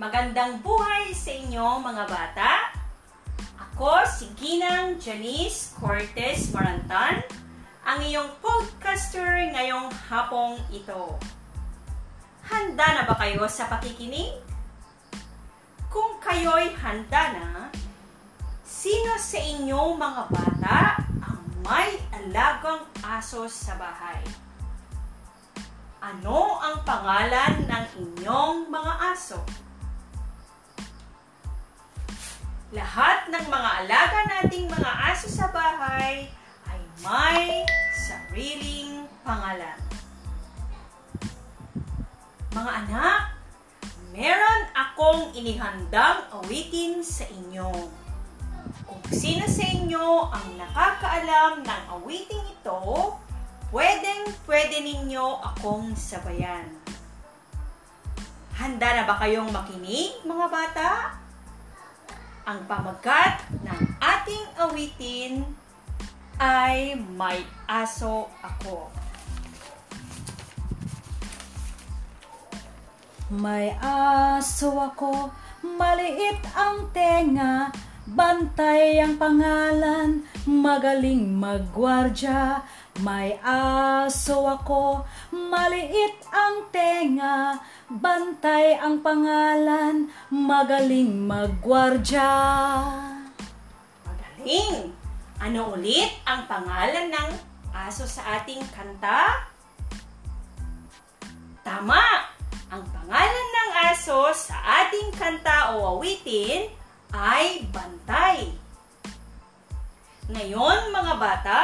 Magandang buhay sa inyo mga bata. Ako si Ginang Janice Cortez Marantan, ang iyong podcaster ngayong hapong ito. Handa na ba kayo sa pakikinig? Kung kayo'y handa na, sino sa inyo mga bata ang may alagang aso sa bahay? Ano ang pangalan ng inyong mga aso? Lahat ng mga alaga nating mga aso sa bahay ay may sariling pangalan. Mga anak, meron akong inihandang awitin sa inyo. Kung sino sa inyo ang nakakaalam ng awiting ito, pwedeng pwede ninyo akong sabayan. Handa na ba kayong makinig, mga bata? Ang pamagat ng ating awitin ay May Aso Ako. May aso ako, maliit ang tenga, bantay ang pangalan, magaling magwardya. May aso ako, maliit ang tenga, bantay ang pangalan, magaling magwardya. Magaling! Ano ulit ang pangalan ng aso sa ating kanta? Tama! Ang pangalan ng aso sa ating kanta o awitin ay Bantay. Ngayon mga bata,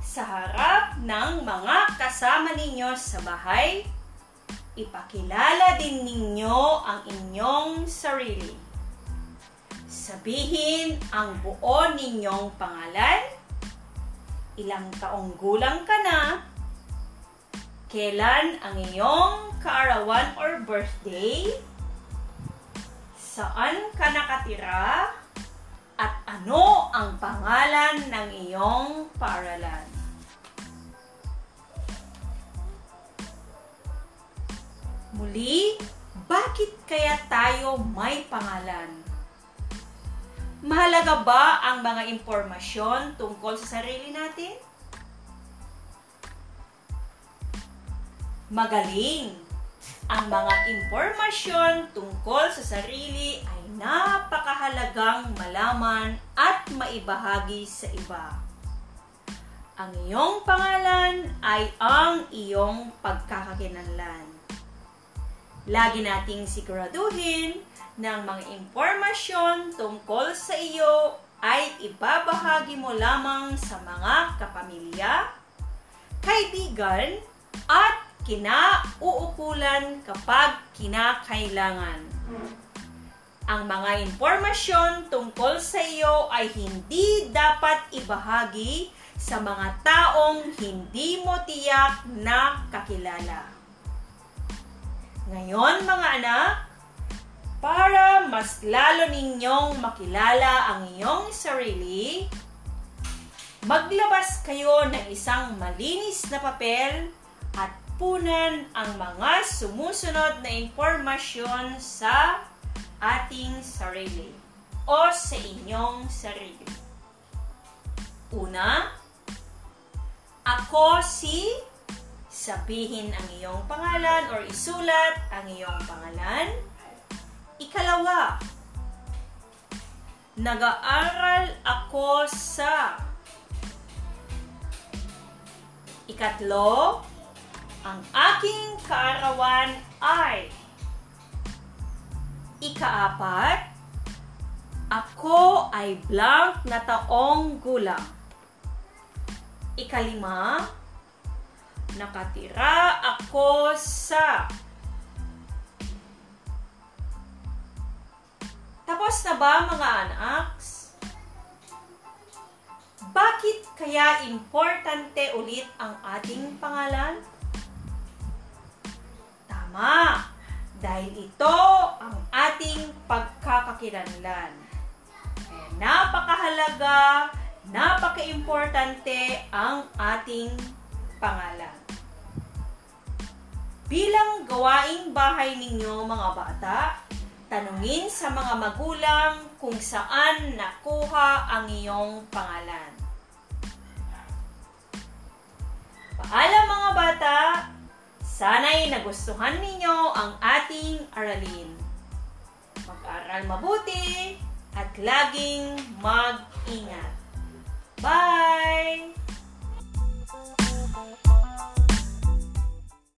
sa harap ng mga kasama ninyo sa bahay, ipakilala din ninyo ang inyong sarili. Sabihin ang buo ninyong pangalan, ilang taong gulang ka na, kailan ang iyong kaarawan or birthday, saan ka nakatira, at ano ang pangalan ng iyong paaralan. Muli, bakit kaya tayo may pangalan? Mahalaga ba ang mga impormasyon tungkol sa sarili natin? Magaling! Ang mga impormasyon tungkol sa sarili ay napakahalagang malaman at maibahagi sa iba. Ang iyong pangalan ay ang iyong pagkakakinanlan. Lagi nating siguraduhin ng mga impormasyon tungkol sa iyo ay ibabahagi mo lamang sa mga kapamilya, kaibigan, at kinauukulan kapag kinakailangan. Ang mga impormasyon tungkol sa iyo ay hindi dapat ibahagi sa mga taong hindi mo tiyak na kakilala. Ngayon mga anak, para mas lalo ninyong makilala ang iyong sarili, maglabas kayo ng isang malinis na papel at punan ang mga sumusunod na impormasyon sa ating sarili o sa inyong sarili. Una, ako si sabihin ang iyong pangalan or isulat ang iyong pangalan. Ikalawa, nag-aaral ako sa Ikatlo, ang aking kaarawan ay Ikaapat, ako ay blank na taong gulang. Ikalima, nakatira ako sa Tapos na ba mga anaks? Bakit kaya importante ulit ang ating pangalan? Tama! Dahil ito ang ating pagkakakilanlan. Kaya napakahalaga, napaka-importante ang ating pangalan. Bilang gawaing bahay ninyo mga bata, Tanungin sa mga magulang kung saan nakuha ang iyong pangalan. Paalam mga bata! Sana'y nagustuhan ninyo ang ating aralin. Mag-aral mabuti at laging mag-ingat. Bye!